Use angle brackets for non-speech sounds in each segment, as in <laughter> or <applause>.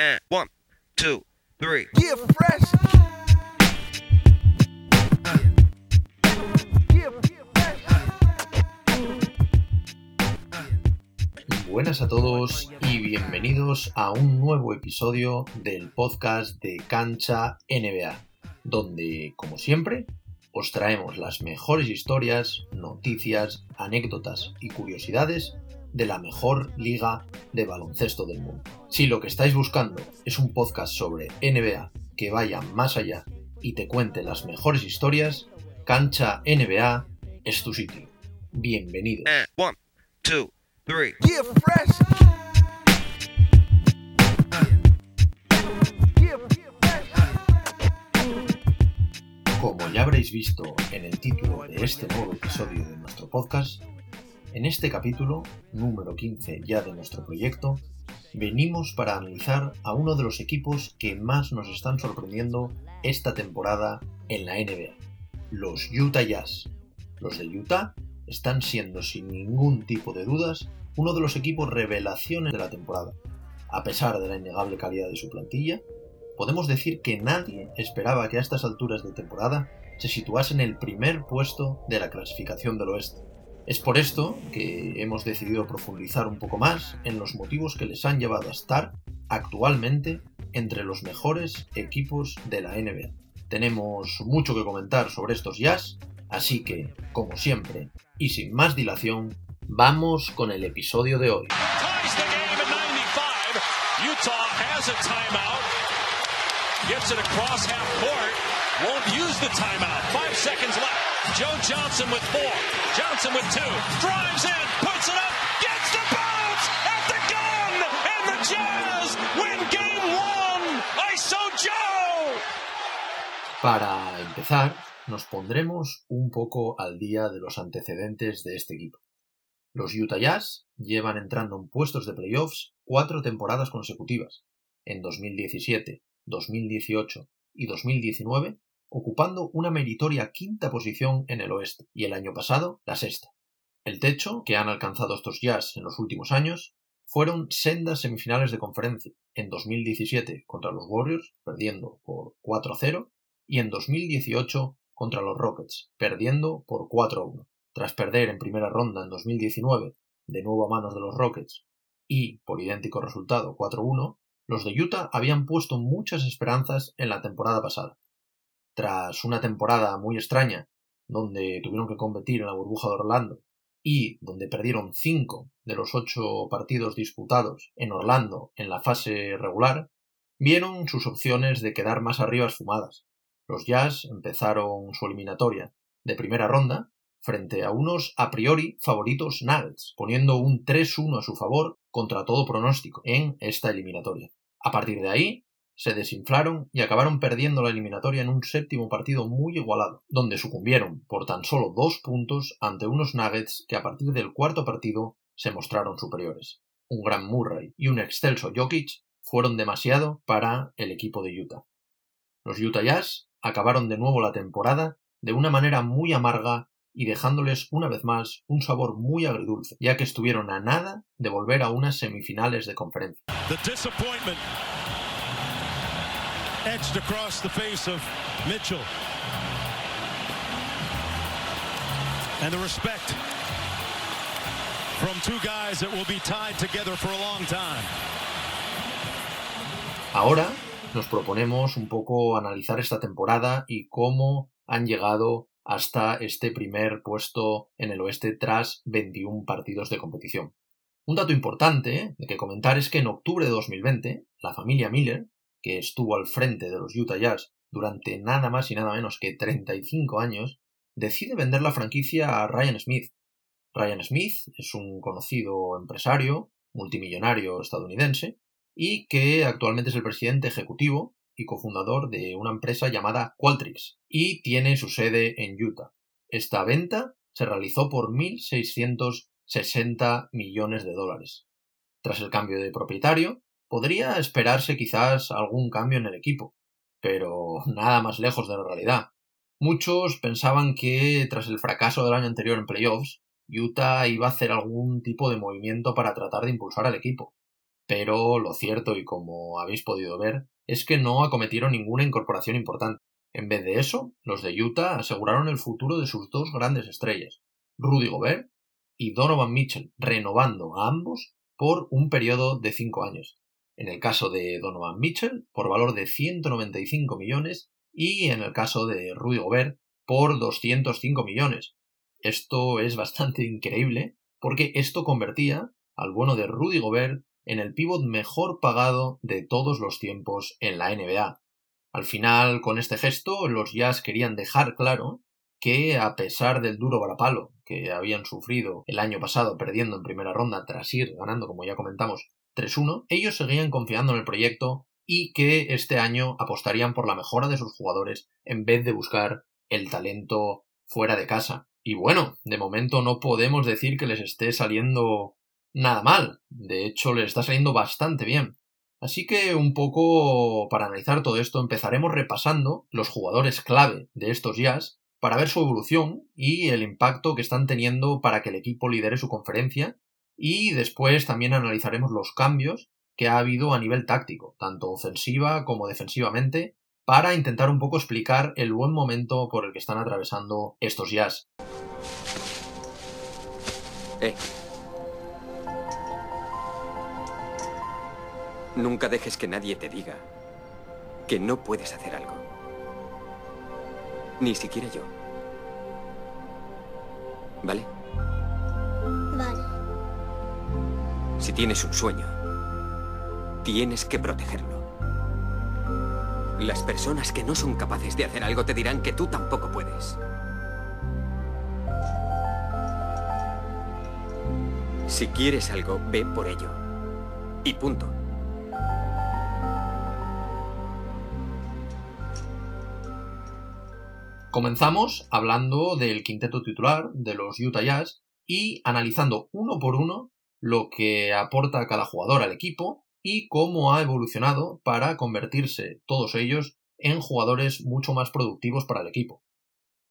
And one, two, three. Yeah, fresh. Yeah, Buenas a todos y bienvenidos a un nuevo episodio del podcast de Cancha NBA, donde, como siempre, os traemos las mejores historias, noticias, anécdotas y curiosidades de la mejor liga de baloncesto del mundo. Si lo que estáis buscando es un podcast sobre NBA que vaya más allá y te cuente las mejores historias, Cancha NBA es tu sitio. Bienvenido. And one, two, three. yeah, fresh. Yeah, Como ya habréis visto en el título de este nuevo episodio de nuestro podcast, en este capítulo, número 15 ya de nuestro proyecto, venimos para analizar a uno de los equipos que más nos están sorprendiendo esta temporada en la NBA, los Utah Jazz. Los de Utah están siendo sin ningún tipo de dudas uno de los equipos revelaciones de la temporada. A pesar de la innegable calidad de su plantilla, podemos decir que nadie esperaba que a estas alturas de temporada se situase en el primer puesto de la clasificación del oeste. Es por esto que hemos decidido profundizar un poco más en los motivos que les han llevado a estar actualmente entre los mejores equipos de la NBA. Tenemos mucho que comentar sobre estos jazz, así que, como siempre, y sin más dilación, vamos con el episodio de hoy. ties the game at 95. Utah has a timeout. Gets it across half court. Won't use the timeout. Five seconds left. Joe Johnson with four. Johnson with two. Drives in. Puts it up. Gets the bounce at the gun. And the Jazz win game one. ISO Joe. Para empezar, nos pondremos un poco al día de los antecedentes de este equipo. Los Utah Jazz llevan entrando en puestos de playoffs cuatro temporadas consecutivas, en 2017, 2018 y 2019, ocupando una meritoria quinta posición en el oeste y el año pasado la sexta. El techo que han alcanzado estos Jazz en los últimos años fueron sendas semifinales de conferencia, en 2017 contra los Warriors, perdiendo por 4-0, y en 2018 contra los Rockets, perdiendo por 4-1. Tras perder en primera ronda en 2019, de nuevo a manos de los Rockets, y por idéntico resultado 4-1, los de Utah habían puesto muchas esperanzas en la temporada pasada. Tras una temporada muy extraña, donde tuvieron que competir en la burbuja de Orlando y donde perdieron cinco de los ocho partidos disputados en Orlando en la fase regular, vieron sus opciones de quedar más arriba esfumadas. Los Jazz empezaron su eliminatoria de primera ronda frente a unos a priori favoritos Nuggets, poniendo un 3-1 a su favor contra todo pronóstico en esta eliminatoria. A partir de ahí, se desinflaron y acabaron perdiendo la eliminatoria en un séptimo partido muy igualado, donde sucumbieron por tan solo dos puntos ante unos Nuggets que a partir del cuarto partido se mostraron superiores. Un gran Murray y un excelso Jokic fueron demasiado para el equipo de Utah. Los Utah Jazz acabaron de nuevo la temporada de una manera muy amarga y dejándoles una vez más un sabor muy agridulce, ya que estuvieron a nada de volver a unas semifinales de conferencia. The etched across the face of Mitchell. And the respect from two guys that will be tied together for a long time. Ahora nos proponemos un poco analizar esta temporada y cómo han llegado hasta este primer puesto en el oeste tras 21 partidos de competición. Un dato importante de que comentar es que en octubre de 2020, la familia Miller, que estuvo al frente de los Utah Jazz durante nada más y nada menos que 35 años, decide vender la franquicia a Ryan Smith. Ryan Smith es un conocido empresario, multimillonario estadounidense, y que actualmente es el presidente ejecutivo y cofundador de una empresa llamada Qualtrics, y tiene su sede en Utah. Esta venta se realizó por 1.660 millones de dólares. Tras el cambio de propietario, podría esperarse quizás algún cambio en el equipo, pero nada más lejos de la realidad. Muchos pensaban que tras el fracaso del año anterior en playoffs, Utah iba a hacer algún tipo de movimiento para tratar de impulsar al equipo. pero lo cierto y como habéis podido ver es que no acometieron ninguna incorporación importante. En vez de eso, los de Utah aseguraron el futuro de sus dos grandes estrellas, Rudy Gobert y Donovan Mitchell, renovando a ambos por un periodo de cinco años. En el caso de Donovan Mitchell, por valor de 195 millones, y en el caso de Rudy Gobert, por 205 millones. Esto es bastante increíble, porque esto convertía al bueno de Rudy Gobert en el pívot mejor pagado de todos los tiempos en la NBA. Al final, con este gesto, los Jazz querían dejar claro que, a pesar del duro varapalo que habían sufrido el año pasado perdiendo en primera ronda tras ir ganando, como ya comentamos, 3-1, ellos seguían confiando en el proyecto y que este año apostarían por la mejora de sus jugadores en vez de buscar el talento fuera de casa. Y bueno, de momento no podemos decir que les esté saliendo nada mal. De hecho, les está saliendo bastante bien. Así que un poco para analizar todo esto empezaremos repasando los jugadores clave de estos jazz para ver su evolución y el impacto que están teniendo para que el equipo lidere su conferencia y después también analizaremos los cambios que ha habido a nivel táctico, tanto ofensiva como defensivamente, para intentar un poco explicar el buen momento por el que están atravesando estos jazz. Eh, Nunca dejes que nadie te diga que no puedes hacer algo. Ni siquiera yo. ¿Vale? Si tienes un sueño, tienes que protegerlo. Las personas que no son capaces de hacer algo te dirán que tú tampoco puedes. Si quieres algo, ve por ello. Y punto. Comenzamos hablando del quinteto titular de los Utah Jazz y analizando uno por uno lo que aporta cada jugador al equipo y cómo ha evolucionado para convertirse todos ellos en jugadores mucho más productivos para el equipo.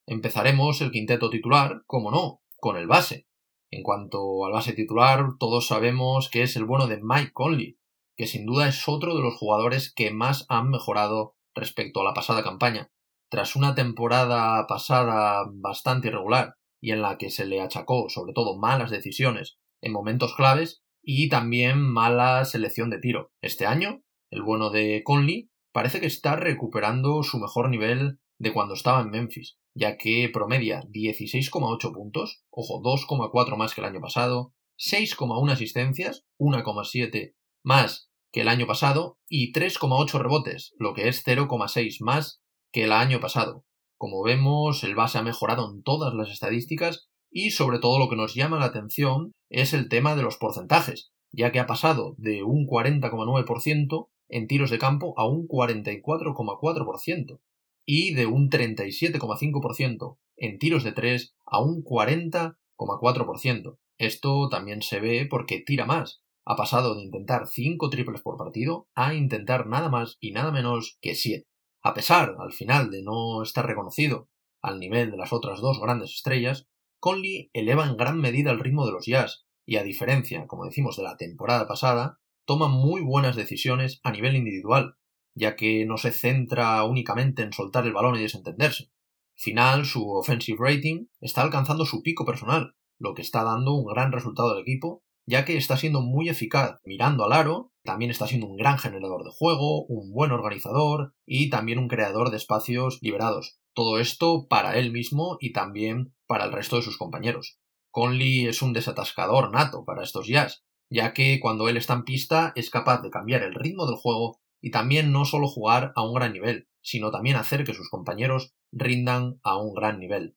Empezaremos el quinteto titular, como no, con el base. En cuanto al base titular, todos sabemos que es el bueno de Mike Conley, que sin duda es otro de los jugadores que más han mejorado respecto a la pasada campaña tras una temporada pasada bastante irregular y en la que se le achacó sobre todo malas decisiones en momentos claves y también mala selección de tiro. Este año, el bueno de Conley parece que está recuperando su mejor nivel de cuando estaba en Memphis, ya que promedia 16,8 puntos, ojo, 2,4 más que el año pasado, 6,1 asistencias, 1,7 más que el año pasado y 3,8 rebotes, lo que es 0,6 más que el año pasado. Como vemos, el base ha mejorado en todas las estadísticas y sobre todo lo que nos llama la atención es el tema de los porcentajes, ya que ha pasado de un 40,9% en tiros de campo a un 44,4% y de un 37,5% en tiros de 3 a un 40,4%. Esto también se ve porque tira más. Ha pasado de intentar 5 triples por partido a intentar nada más y nada menos que 7. A pesar, al final, de no estar reconocido al nivel de las otras dos grandes estrellas, Conley eleva en gran medida el ritmo de los jazz y, a diferencia, como decimos, de la temporada pasada, toma muy buenas decisiones a nivel individual, ya que no se centra únicamente en soltar el balón y desentenderse. Al final, su offensive rating está alcanzando su pico personal, lo que está dando un gran resultado al equipo ya que está siendo muy eficaz mirando al aro, también está siendo un gran generador de juego, un buen organizador y también un creador de espacios liberados. Todo esto para él mismo y también para el resto de sus compañeros. Conley es un desatascador nato para estos jazz, ya que cuando él está en pista es capaz de cambiar el ritmo del juego y también no solo jugar a un gran nivel, sino también hacer que sus compañeros rindan a un gran nivel.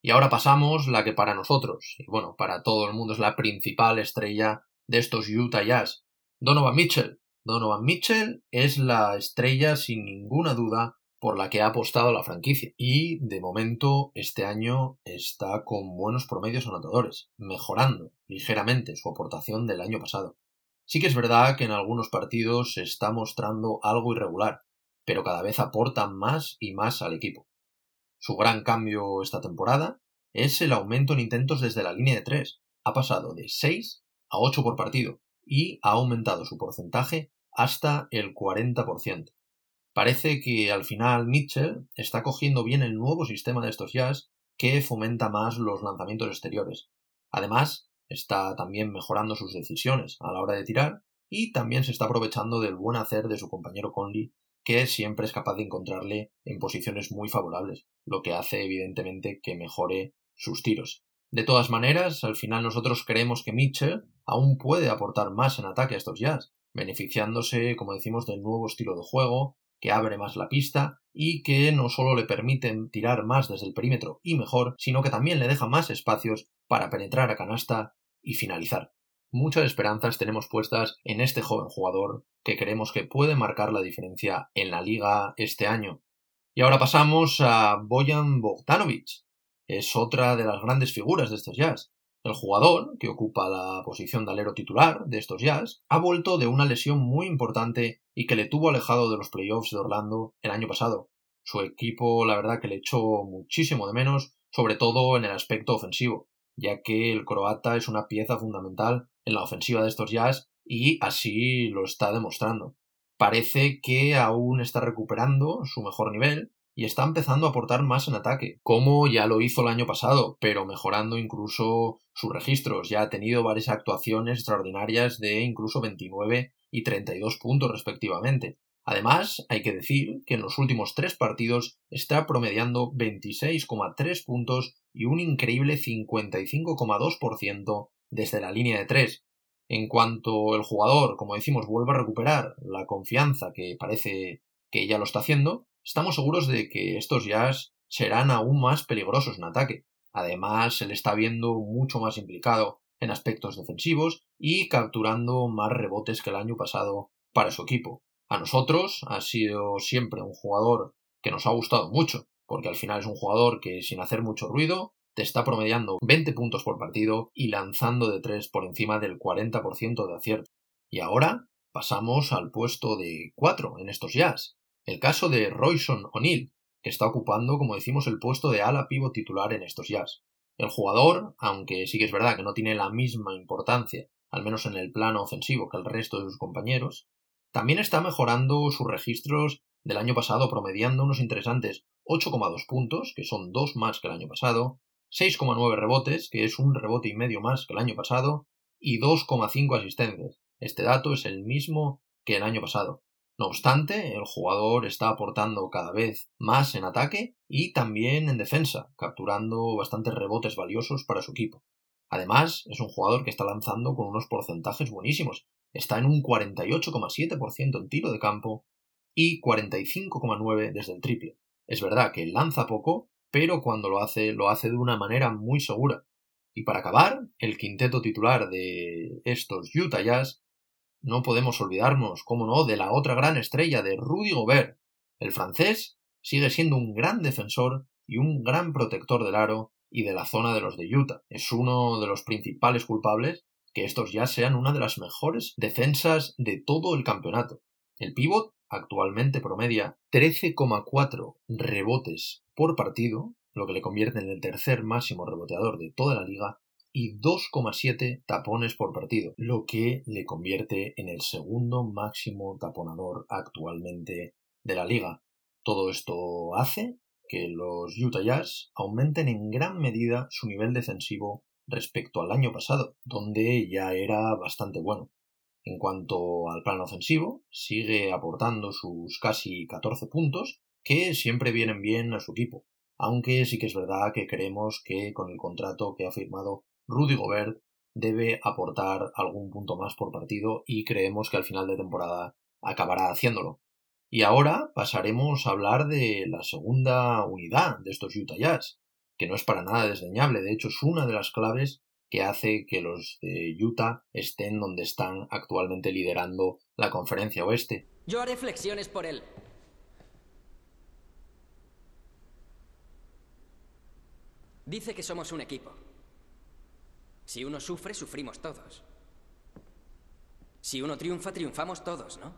Y ahora pasamos la que para nosotros, y bueno, para todo el mundo es la principal estrella de estos Utah Jazz, Donovan Mitchell. Donovan Mitchell es la estrella sin ninguna duda por la que ha apostado la franquicia y de momento este año está con buenos promedios anotadores, mejorando ligeramente su aportación del año pasado. Sí que es verdad que en algunos partidos se está mostrando algo irregular, pero cada vez aporta más y más al equipo. Su gran cambio esta temporada es el aumento en intentos desde la línea de 3. Ha pasado de 6 a 8 por partido y ha aumentado su porcentaje hasta el 40%. Parece que al final Mitchell está cogiendo bien el nuevo sistema de estos jazz que fomenta más los lanzamientos exteriores. Además, está también mejorando sus decisiones a la hora de tirar y también se está aprovechando del buen hacer de su compañero Conley, que siempre es capaz de encontrarle en posiciones muy favorables, lo que hace evidentemente que mejore sus tiros. De todas maneras, al final nosotros creemos que Mitchell aún puede aportar más en ataque a estos jazz, beneficiándose, como decimos, del nuevo estilo de juego, que abre más la pista y que no solo le permiten tirar más desde el perímetro y mejor, sino que también le deja más espacios para penetrar a canasta y finalizar. Muchas esperanzas tenemos puestas en este joven jugador que creemos que puede marcar la diferencia en la liga este año. Y ahora pasamos a Boyan Bogdanovic. Es otra de las grandes figuras de estos jazz. El jugador, que ocupa la posición de alero titular de estos Jazz, ha vuelto de una lesión muy importante y que le tuvo alejado de los playoffs de Orlando el año pasado. Su equipo, la verdad, que le echó muchísimo de menos, sobre todo en el aspecto ofensivo, ya que el croata es una pieza fundamental en la ofensiva de estos Jazz y así lo está demostrando. Parece que aún está recuperando su mejor nivel y está empezando a aportar más en ataque, como ya lo hizo el año pasado, pero mejorando incluso sus registros. Ya ha tenido varias actuaciones extraordinarias de incluso 29 y 32 puntos respectivamente. Además, hay que decir que en los últimos tres partidos está promediando 26,3 puntos y un increíble 55,2% desde la línea de tres. En cuanto el jugador, como decimos, vuelva a recuperar la confianza que parece que ya lo está haciendo, estamos seguros de que estos jazz serán aún más peligrosos en ataque. Además, se le está viendo mucho más implicado en aspectos defensivos y capturando más rebotes que el año pasado para su equipo. A nosotros ha sido siempre un jugador que nos ha gustado mucho, porque al final es un jugador que sin hacer mucho ruido te está promediando 20 puntos por partido y lanzando de 3 por encima del 40% de acierto. Y ahora pasamos al puesto de 4 en estos jazz. El caso de Royson O'Neill, que está ocupando, como decimos, el puesto de ala pivo titular en estos jazz. El jugador, aunque sí que es verdad que no tiene la misma importancia, al menos en el plano ofensivo, que el resto de sus compañeros, también está mejorando sus registros del año pasado, promediando unos interesantes 8,2 puntos, que son dos más que el año pasado, 6,9 rebotes, que es un rebote y medio más que el año pasado, y 2,5 asistencias. Este dato es el mismo que el año pasado. No obstante, el jugador está aportando cada vez más en ataque y también en defensa, capturando bastantes rebotes valiosos para su equipo. Además, es un jugador que está lanzando con unos porcentajes buenísimos. Está en un 48,7% en tiro de campo y 45,9% desde el triple. Es verdad que lanza poco, pero cuando lo hace, lo hace de una manera muy segura. Y para acabar, el quinteto titular de estos Utah Jazz no podemos olvidarnos, como no, de la otra gran estrella de Rudy Gobert. El francés sigue siendo un gran defensor y un gran protector del aro y de la zona de los de Utah. Es uno de los principales culpables que estos ya sean una de las mejores defensas de todo el campeonato. El pívot actualmente promedia 13,4 rebotes por partido, lo que le convierte en el tercer máximo reboteador de toda la liga, y 2,7 tapones por partido, lo que le convierte en el segundo máximo taponador actualmente de la liga. Todo esto hace que los Utah Jazz aumenten en gran medida su nivel defensivo respecto al año pasado, donde ya era bastante bueno. En cuanto al plano ofensivo, sigue aportando sus casi 14 puntos, que siempre vienen bien a su equipo, aunque sí que es verdad que creemos que con el contrato que ha firmado Rudy Gobert debe aportar algún punto más por partido y creemos que al final de temporada acabará haciéndolo. Y ahora pasaremos a hablar de la segunda unidad de estos Utah Jazz, que no es para nada desdeñable, de hecho es una de las claves que hace que los de Utah estén donde están actualmente liderando la conferencia oeste. Yo haré flexiones por él. Dice que somos un equipo. Si uno sufre, sufrimos todos. Si uno triunfa, triunfamos todos, ¿no?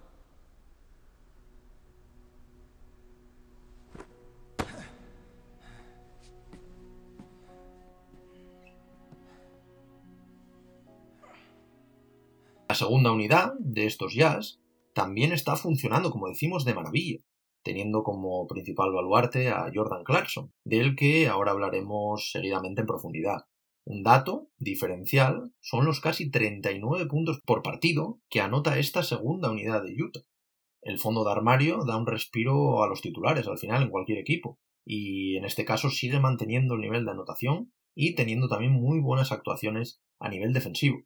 La segunda unidad de estos Jazz también está funcionando, como decimos, de maravilla, teniendo como principal baluarte a Jordan Clarkson, del que ahora hablaremos seguidamente en profundidad. Un dato diferencial son los casi 39 puntos por partido que anota esta segunda unidad de Utah. El fondo de armario da un respiro a los titulares al final en cualquier equipo, y en este caso sigue manteniendo el nivel de anotación y teniendo también muy buenas actuaciones a nivel defensivo.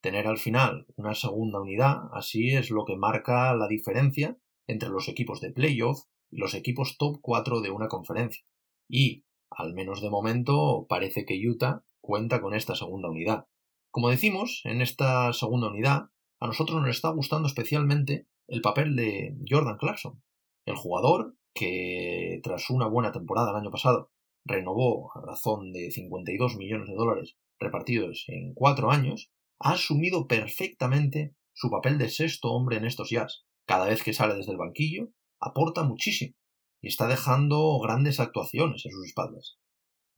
Tener al final una segunda unidad así es lo que marca la diferencia entre los equipos de playoff y los equipos top 4 de una conferencia. Y, al menos de momento, parece que Utah cuenta con esta segunda unidad. Como decimos, en esta segunda unidad, a nosotros nos está gustando especialmente el papel de Jordan Clarkson, el jugador que tras una buena temporada el año pasado renovó a razón de 52 millones de dólares repartidos en cuatro años, ha asumido perfectamente su papel de sexto hombre en estos jazz. Cada vez que sale desde el banquillo, aporta muchísimo y está dejando grandes actuaciones en sus espaldas.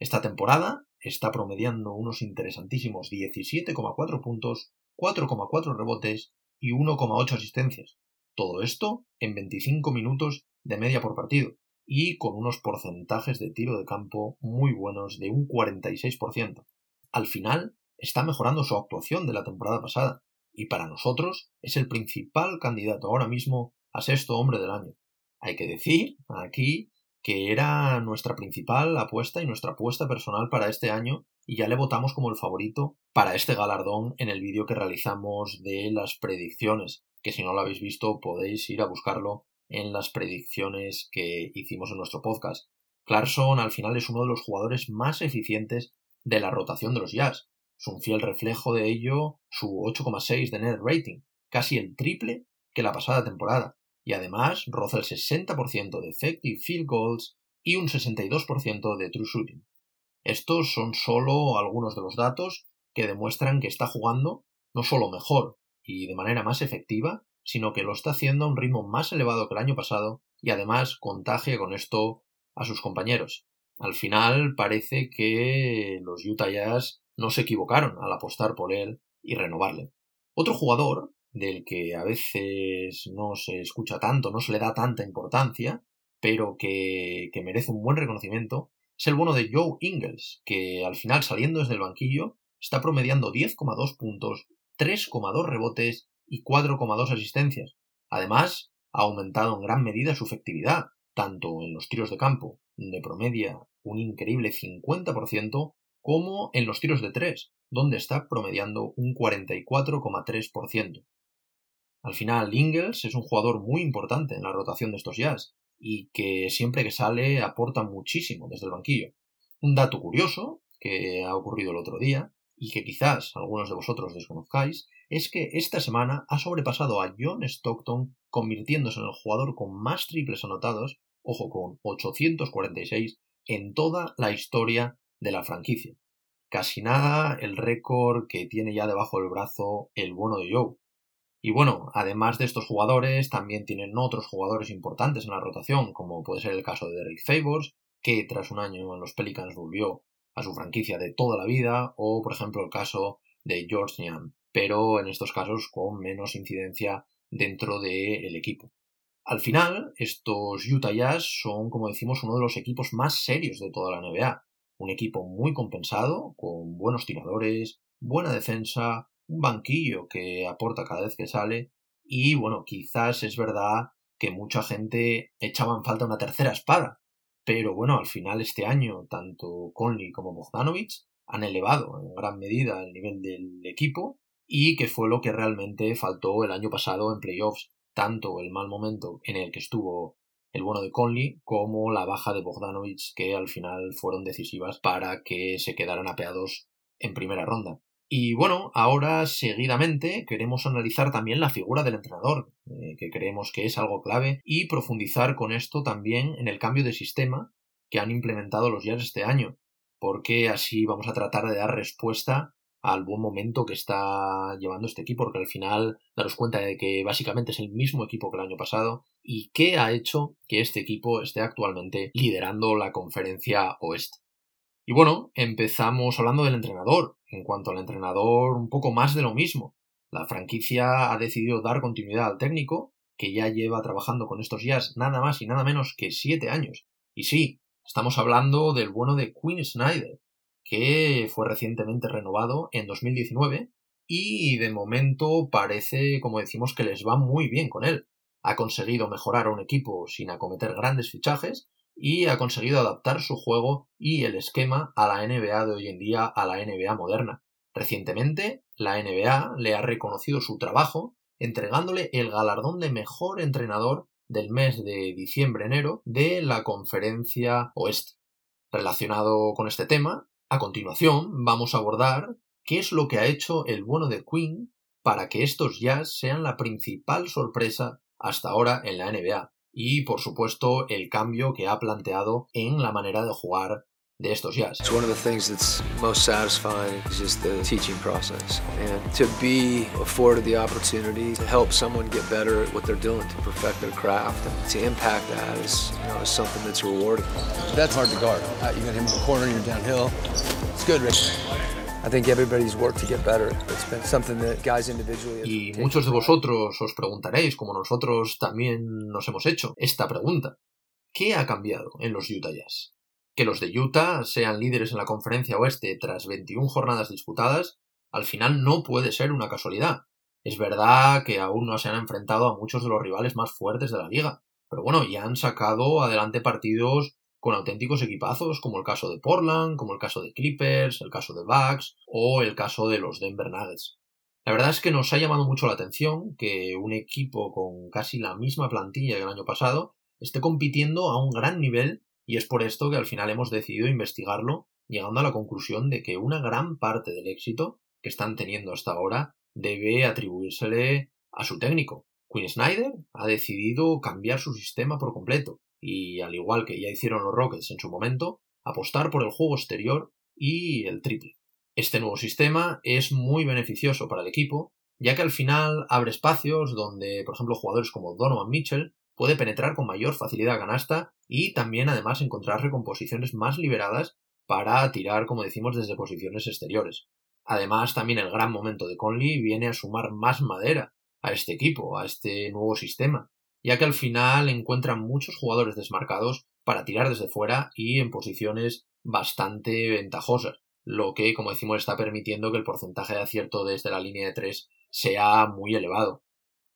Esta temporada está promediando unos interesantísimos 17,4 puntos, 4,4 rebotes y 1,8 asistencias. Todo esto en 25 minutos de media por partido y con unos porcentajes de tiro de campo muy buenos de un 46%. Al final, está mejorando su actuación de la temporada pasada y para nosotros es el principal candidato ahora mismo a sexto hombre del año. Hay que decir aquí que era nuestra principal apuesta y nuestra apuesta personal para este año y ya le votamos como el favorito para este galardón en el vídeo que realizamos de las predicciones, que si no lo habéis visto podéis ir a buscarlo en las predicciones que hicimos en nuestro podcast. Clarkson al final es uno de los jugadores más eficientes de la rotación de los Jazz. Es un fiel reflejo de ello su 8,6 de net rating, casi el triple que la pasada temporada, y además roza el 60% de effective field goals y un 62% de true shooting. Estos son solo algunos de los datos que demuestran que está jugando no solo mejor y de manera más efectiva, sino que lo está haciendo a un ritmo más elevado que el año pasado y además contagia con esto a sus compañeros. Al final parece que los Utah Jazz no se equivocaron al apostar por él y renovarle. Otro jugador del que a veces no se escucha tanto, no se le da tanta importancia, pero que, que merece un buen reconocimiento, es el bueno de Joe Ingles, que al final saliendo desde el banquillo está promediando 10,2 puntos, 3,2 rebotes y 4,2 asistencias. Además, ha aumentado en gran medida su efectividad, tanto en los tiros de campo, donde promedia un increíble 50%, como en los tiros de 3, donde está promediando un 44,3%. Al final, Ingles es un jugador muy importante en la rotación de estos jazz y que siempre que sale aporta muchísimo desde el banquillo. Un dato curioso que ha ocurrido el otro día y que quizás algunos de vosotros desconozcáis es que esta semana ha sobrepasado a John Stockton convirtiéndose en el jugador con más triples anotados, ojo con 846, en toda la historia de la franquicia. Casi nada el récord que tiene ya debajo del brazo el bueno de Joe. Y bueno, además de estos jugadores, también tienen otros jugadores importantes en la rotación, como puede ser el caso de Derrick Favors, que tras un año en los Pelicans volvió a su franquicia de toda la vida, o por ejemplo el caso de George Niang, pero en estos casos con menos incidencia dentro del equipo. Al final, estos Utah Jazz son, como decimos, uno de los equipos más serios de toda la NBA. Un equipo muy compensado, con buenos tiradores, buena defensa, un banquillo que aporta cada vez que sale, y bueno, quizás es verdad que mucha gente echaba en falta una tercera espada, pero bueno, al final este año, tanto Conley como Bogdanovich han elevado en gran medida el nivel del equipo y que fue lo que realmente faltó el año pasado en playoffs, tanto el mal momento en el que estuvo el bueno de Conley como la baja de Bogdanovich que al final fueron decisivas para que se quedaran apeados en primera ronda. Y bueno, ahora seguidamente queremos analizar también la figura del entrenador, eh, que creemos que es algo clave, y profundizar con esto también en el cambio de sistema que han implementado los Jazz este año, porque así vamos a tratar de dar respuesta al buen momento que está llevando este equipo, porque al final daros cuenta de que básicamente es el mismo equipo que el año pasado y que ha hecho que este equipo esté actualmente liderando la conferencia oeste. Y bueno, empezamos hablando del entrenador. En cuanto al entrenador, un poco más de lo mismo. La franquicia ha decidido dar continuidad al técnico, que ya lleva trabajando con estos Jazz nada más y nada menos que siete años. Y sí, estamos hablando del bueno de Quinn Snyder, que fue recientemente renovado en 2019 y de momento parece, como decimos, que les va muy bien con él. Ha conseguido mejorar a un equipo sin acometer grandes fichajes y ha conseguido adaptar su juego y el esquema a la NBA de hoy en día, a la NBA moderna. Recientemente, la NBA le ha reconocido su trabajo entregándole el galardón de mejor entrenador del mes de diciembre-enero de la conferencia oeste. Relacionado con este tema, a continuación vamos a abordar qué es lo que ha hecho el bueno de Quinn para que estos Jazz sean la principal sorpresa hasta ahora en la NBA y por supuesto el cambio que ha planteado en la manera de jugar de estos jazz. It's one of the things that's most satisfying is just the teaching process. And to be afforded the opportunity to help someone get better at what they're doing, to perfect their craft, and to impact that is, you know, is something that's rewarding. That's hard to guard. Uh, you got him in the corner, you're downhill. It's good, Rick. I think everybody's worked to get better. It's been something that guys individually have Y muchos de vosotros os preguntaréis, como nosotros también nos hemos hecho, esta pregunta. ¿Qué ha cambiado en los Utah Jazz? Que los de Utah sean líderes en la conferencia oeste tras 21 jornadas disputadas, al final no puede ser una casualidad. Es verdad que aún no se han enfrentado a muchos de los rivales más fuertes de la liga, pero bueno, ya han sacado adelante partidos con auténticos equipazos, como el caso de Portland, como el caso de Clippers, el caso de Bucks o el caso de los Denver Nuggets. La verdad es que nos ha llamado mucho la atención que un equipo con casi la misma plantilla que el año pasado esté compitiendo a un gran nivel y es por esto que al final hemos decidido investigarlo, llegando a la conclusión de que una gran parte del éxito que están teniendo hasta ahora debe atribuírsele a su técnico. Quinn Snyder ha decidido cambiar su sistema por completo y, al igual que ya hicieron los Rockets en su momento, apostar por el juego exterior y el triple. Este nuevo sistema es muy beneficioso para el equipo, ya que al final abre espacios donde, por ejemplo, jugadores como Donovan Mitchell puede penetrar con mayor facilidad a canasta y también además encontrar recomposiciones más liberadas para tirar, como decimos, desde posiciones exteriores. Además, también el gran momento de Conley viene a sumar más madera a este equipo, a este nuevo sistema, ya que al final encuentran muchos jugadores desmarcados para tirar desde fuera y en posiciones bastante ventajosas, lo que, como decimos, está permitiendo que el porcentaje de acierto desde la línea de tres sea muy elevado.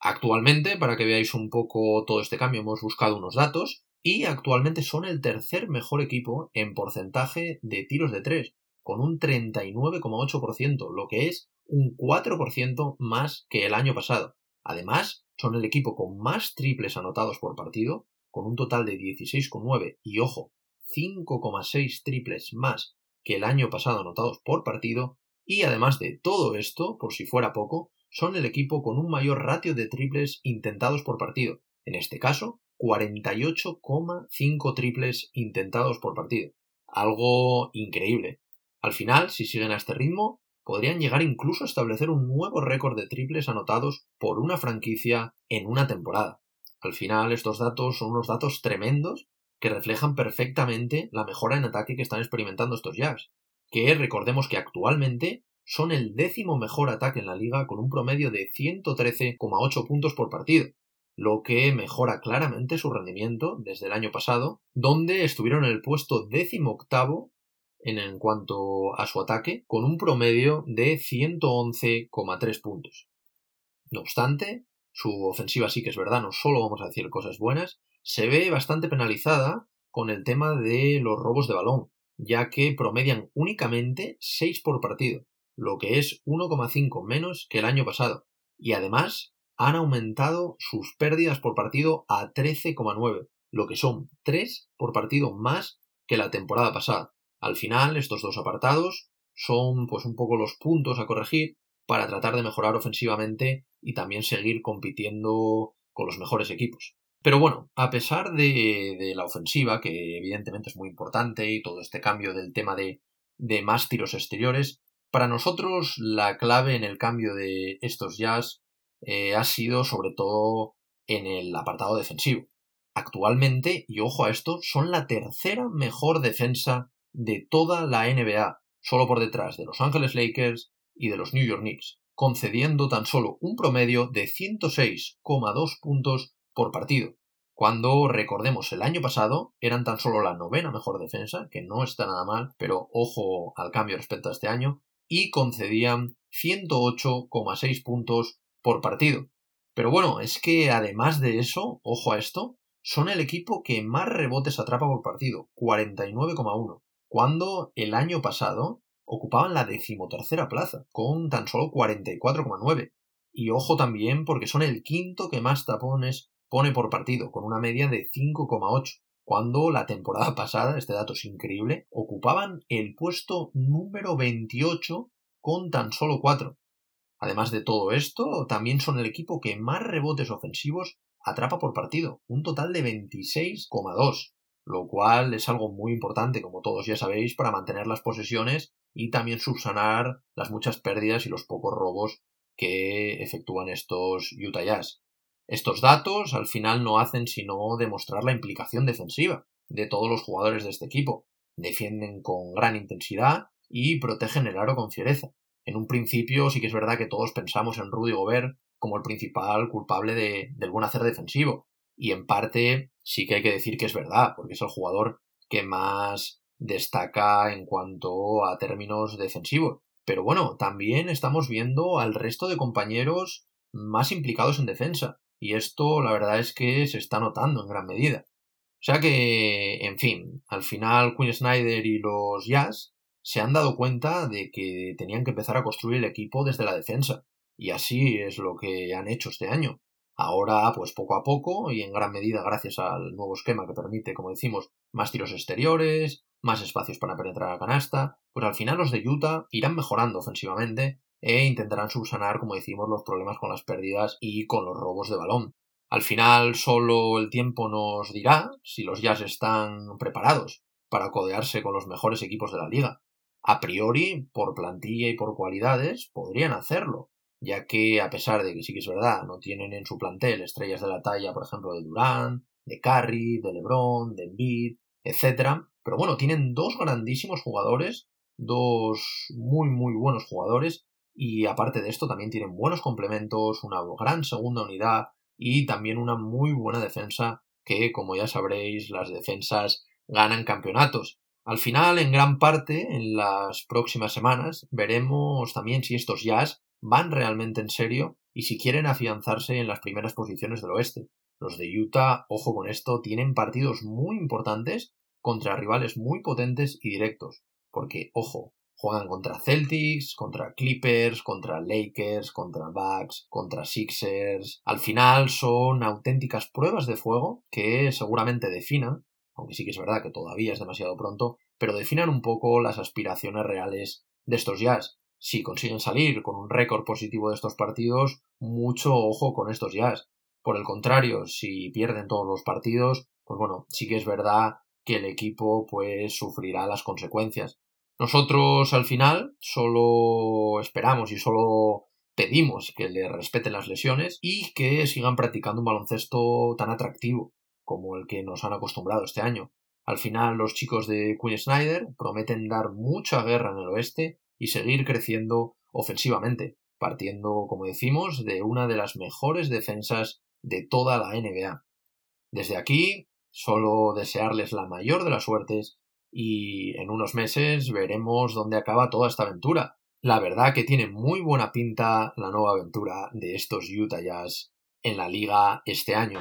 Actualmente, para que veáis un poco todo este cambio, hemos buscado unos datos y actualmente son el tercer mejor equipo en porcentaje de tiros de tres, con un 39,8%, lo que es un 4% más que el año pasado. Además, son el equipo con más triples anotados por partido, con un total de 16,9 y ojo, 5,6 triples más que el año pasado anotados por partido, y además de todo esto, por si fuera poco, son el equipo con un mayor ratio de triples intentados por partido, en este caso 48,5 triples intentados por partido. Algo increíble. Al final, si siguen a este ritmo, podrían llegar incluso a establecer un nuevo récord de triples anotados por una franquicia en una temporada. Al final, estos datos son unos datos tremendos que reflejan perfectamente la mejora en ataque que están experimentando estos Jazz, que recordemos que actualmente son el décimo mejor ataque en la liga con un promedio de 113,8 puntos por partido, lo que mejora claramente su rendimiento desde el año pasado, donde estuvieron en el puesto décimo octavo en, cuanto a su ataque, con un promedio de 111,3 puntos. No obstante, su ofensiva sí que es verdad, no solo vamos a decir cosas buenas, se ve bastante penalizada con el tema de los robos de balón, ya que promedian únicamente 6 por partido, lo que es 1,5 menos que el año pasado, y además han aumentado sus pérdidas por partido a 13,9, lo que son 3 por partido más que la temporada pasada. Al final, estos dos apartados son pues un poco los puntos a corregir para tratar de mejorar ofensivamente y también seguir compitiendo con los mejores equipos. Pero bueno, a pesar de, de la ofensiva, que evidentemente es muy importante, y todo este cambio del tema de, de más tiros exteriores, para nosotros la clave en el cambio de estos jazz eh, ha sido sobre todo en el apartado defensivo. Actualmente, y ojo a esto, son la tercera mejor defensa de toda la NBA, solo por detrás de Los Angeles Lakers y de los New York Knicks, concediendo tan solo un promedio de 106,2 puntos por partido, cuando recordemos el año pasado eran tan solo la novena mejor defensa, que no está nada mal, pero ojo al cambio respecto a este año, y concedían 108,6 puntos por partido. Pero bueno, es que además de eso, ojo a esto, son el equipo que más rebotes atrapa por partido, 49,1, cuando el año pasado ocupaban la decimotercera plaza, con tan solo 44,9. Y ojo también porque son el quinto que más tapones pone por partido, con una media de 5,8, cuando la temporada <laughs> pasada, este dato es increíble, ocupaban el puesto número 28 con tan solo 4. Además de todo esto, también son el equipo que más rebotes ofensivos atrapa por partido, un total de 26,2, lo cual es algo muy importante, como todos ya sabéis, para mantener las posesiones y también subsanar las muchas pérdidas y los pocos robos que efectúan estos Utah Jazz. Estos datos al final no hacen sino demostrar la implicación defensiva de todos los jugadores de este equipo. Defienden con gran intensidad y protegen el aro con fiereza. En un principio sí que es verdad que todos pensamos en Rudy Gobert como el principal culpable de, del buen hacer defensivo. Y en parte sí que hay que decir que es verdad, porque es el jugador que más destaca en cuanto a términos defensivos. Pero bueno, también estamos viendo al resto de compañeros más implicados en defensa. Y esto la verdad es que se está notando en gran medida. O sea que, en fin, al final Quinn Snyder y los Jazz se han dado cuenta de que tenían que empezar a construir el equipo desde la defensa. Y así es lo que han hecho este año. Ahora, pues poco a poco, y en gran medida gracias al nuevo esquema que permite, como decimos, más tiros exteriores, más espacios para penetrar a canasta, pues al final los de Utah irán mejorando ofensivamente e intentarán subsanar, como decimos, los problemas con las pérdidas y con los robos de balón. Al final solo el tiempo nos dirá si los Jazz están preparados para codearse con los mejores equipos de la liga. A priori, por plantilla y por cualidades, podrían hacerlo, ya que a pesar de que sí que es verdad, no tienen en su plantel estrellas de la talla, por ejemplo, de Durant, de Curry, de LeBron, de Embiid, etc. Pero bueno, tienen dos grandísimos jugadores, dos muy muy buenos jugadores y aparte de esto también tienen buenos complementos, una gran segunda unidad y también una muy buena defensa que como ya sabréis las defensas ganan campeonatos. Al final, en gran parte, en las próximas semanas, veremos también si estos Jazz van realmente en serio y si quieren afianzarse en las primeras posiciones del oeste. Los de Utah, ojo con esto, tienen partidos muy importantes contra rivales muy potentes y directos. Porque, ojo, juegan contra Celtics, contra Clippers, contra Lakers, contra Bucks, contra Sixers. Al final son auténticas pruebas de fuego que seguramente definan, aunque sí que es verdad que todavía es demasiado pronto, pero definan un poco las aspiraciones reales de estos Jazz si consiguen salir con un récord positivo de estos partidos, mucho ojo con estos jazz. Por el contrario, si pierden todos los partidos, pues bueno, sí que es verdad que el equipo pues sufrirá las consecuencias. Nosotros al final solo esperamos y solo pedimos que le respeten las lesiones y que sigan practicando un baloncesto tan atractivo como el que nos han acostumbrado este año. Al final los chicos de Queen Snyder prometen dar mucha guerra en el oeste y seguir creciendo ofensivamente, partiendo, como decimos, de una de las mejores defensas de toda la NBA. Desde aquí, solo desearles la mayor de las suertes y en unos meses veremos dónde acaba toda esta aventura. La verdad que tiene muy buena pinta la nueva aventura de estos Utah Jazz en la liga este año.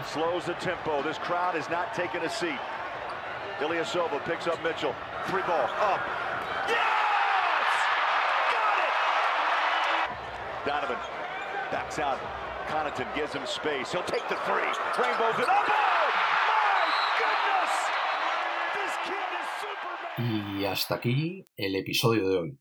Donovan backs out. Gives him space. He'll take the three. Oh. Y hasta aquí el episodio de hoy.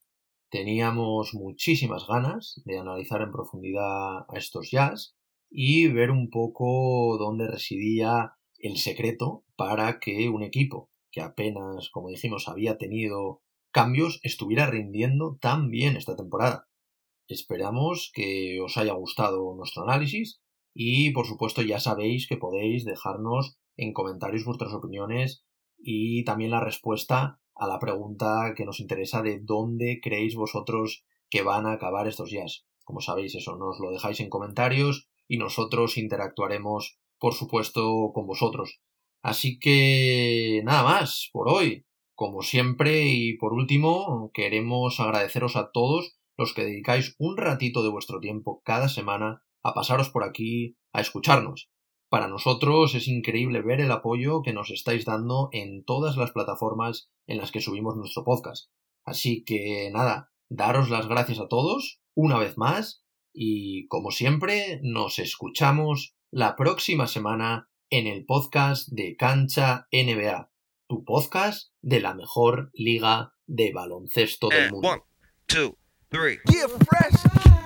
Teníamos muchísimas ganas de analizar en profundidad a estos jazz y ver un poco dónde residía el secreto para que un equipo que apenas, como dijimos, había tenido cambios, estuviera rindiendo tan bien esta temporada. Esperamos que os haya gustado nuestro análisis y por supuesto ya sabéis que podéis dejarnos en comentarios vuestras opiniones y también la respuesta a la pregunta que nos interesa de dónde creéis vosotros que van a acabar estos jazz. Como sabéis, eso nos lo dejáis en comentarios y nosotros interactuaremos, por supuesto, con vosotros. Así que nada más por hoy. Como siempre y por último, queremos agradeceros a todos los que dedicáis un ratito de vuestro tiempo cada semana a pasaros por aquí a escucharnos. Para nosotros es increíble ver el apoyo que nos estáis dando en todas las plataformas en las que subimos nuestro podcast. Así que nada, daros las gracias a todos una vez más y como siempre nos escuchamos la próxima semana en el podcast de Cancha NBA, tu podcast de la mejor liga de baloncesto del And mundo. one, two, three. Yeah, fresh.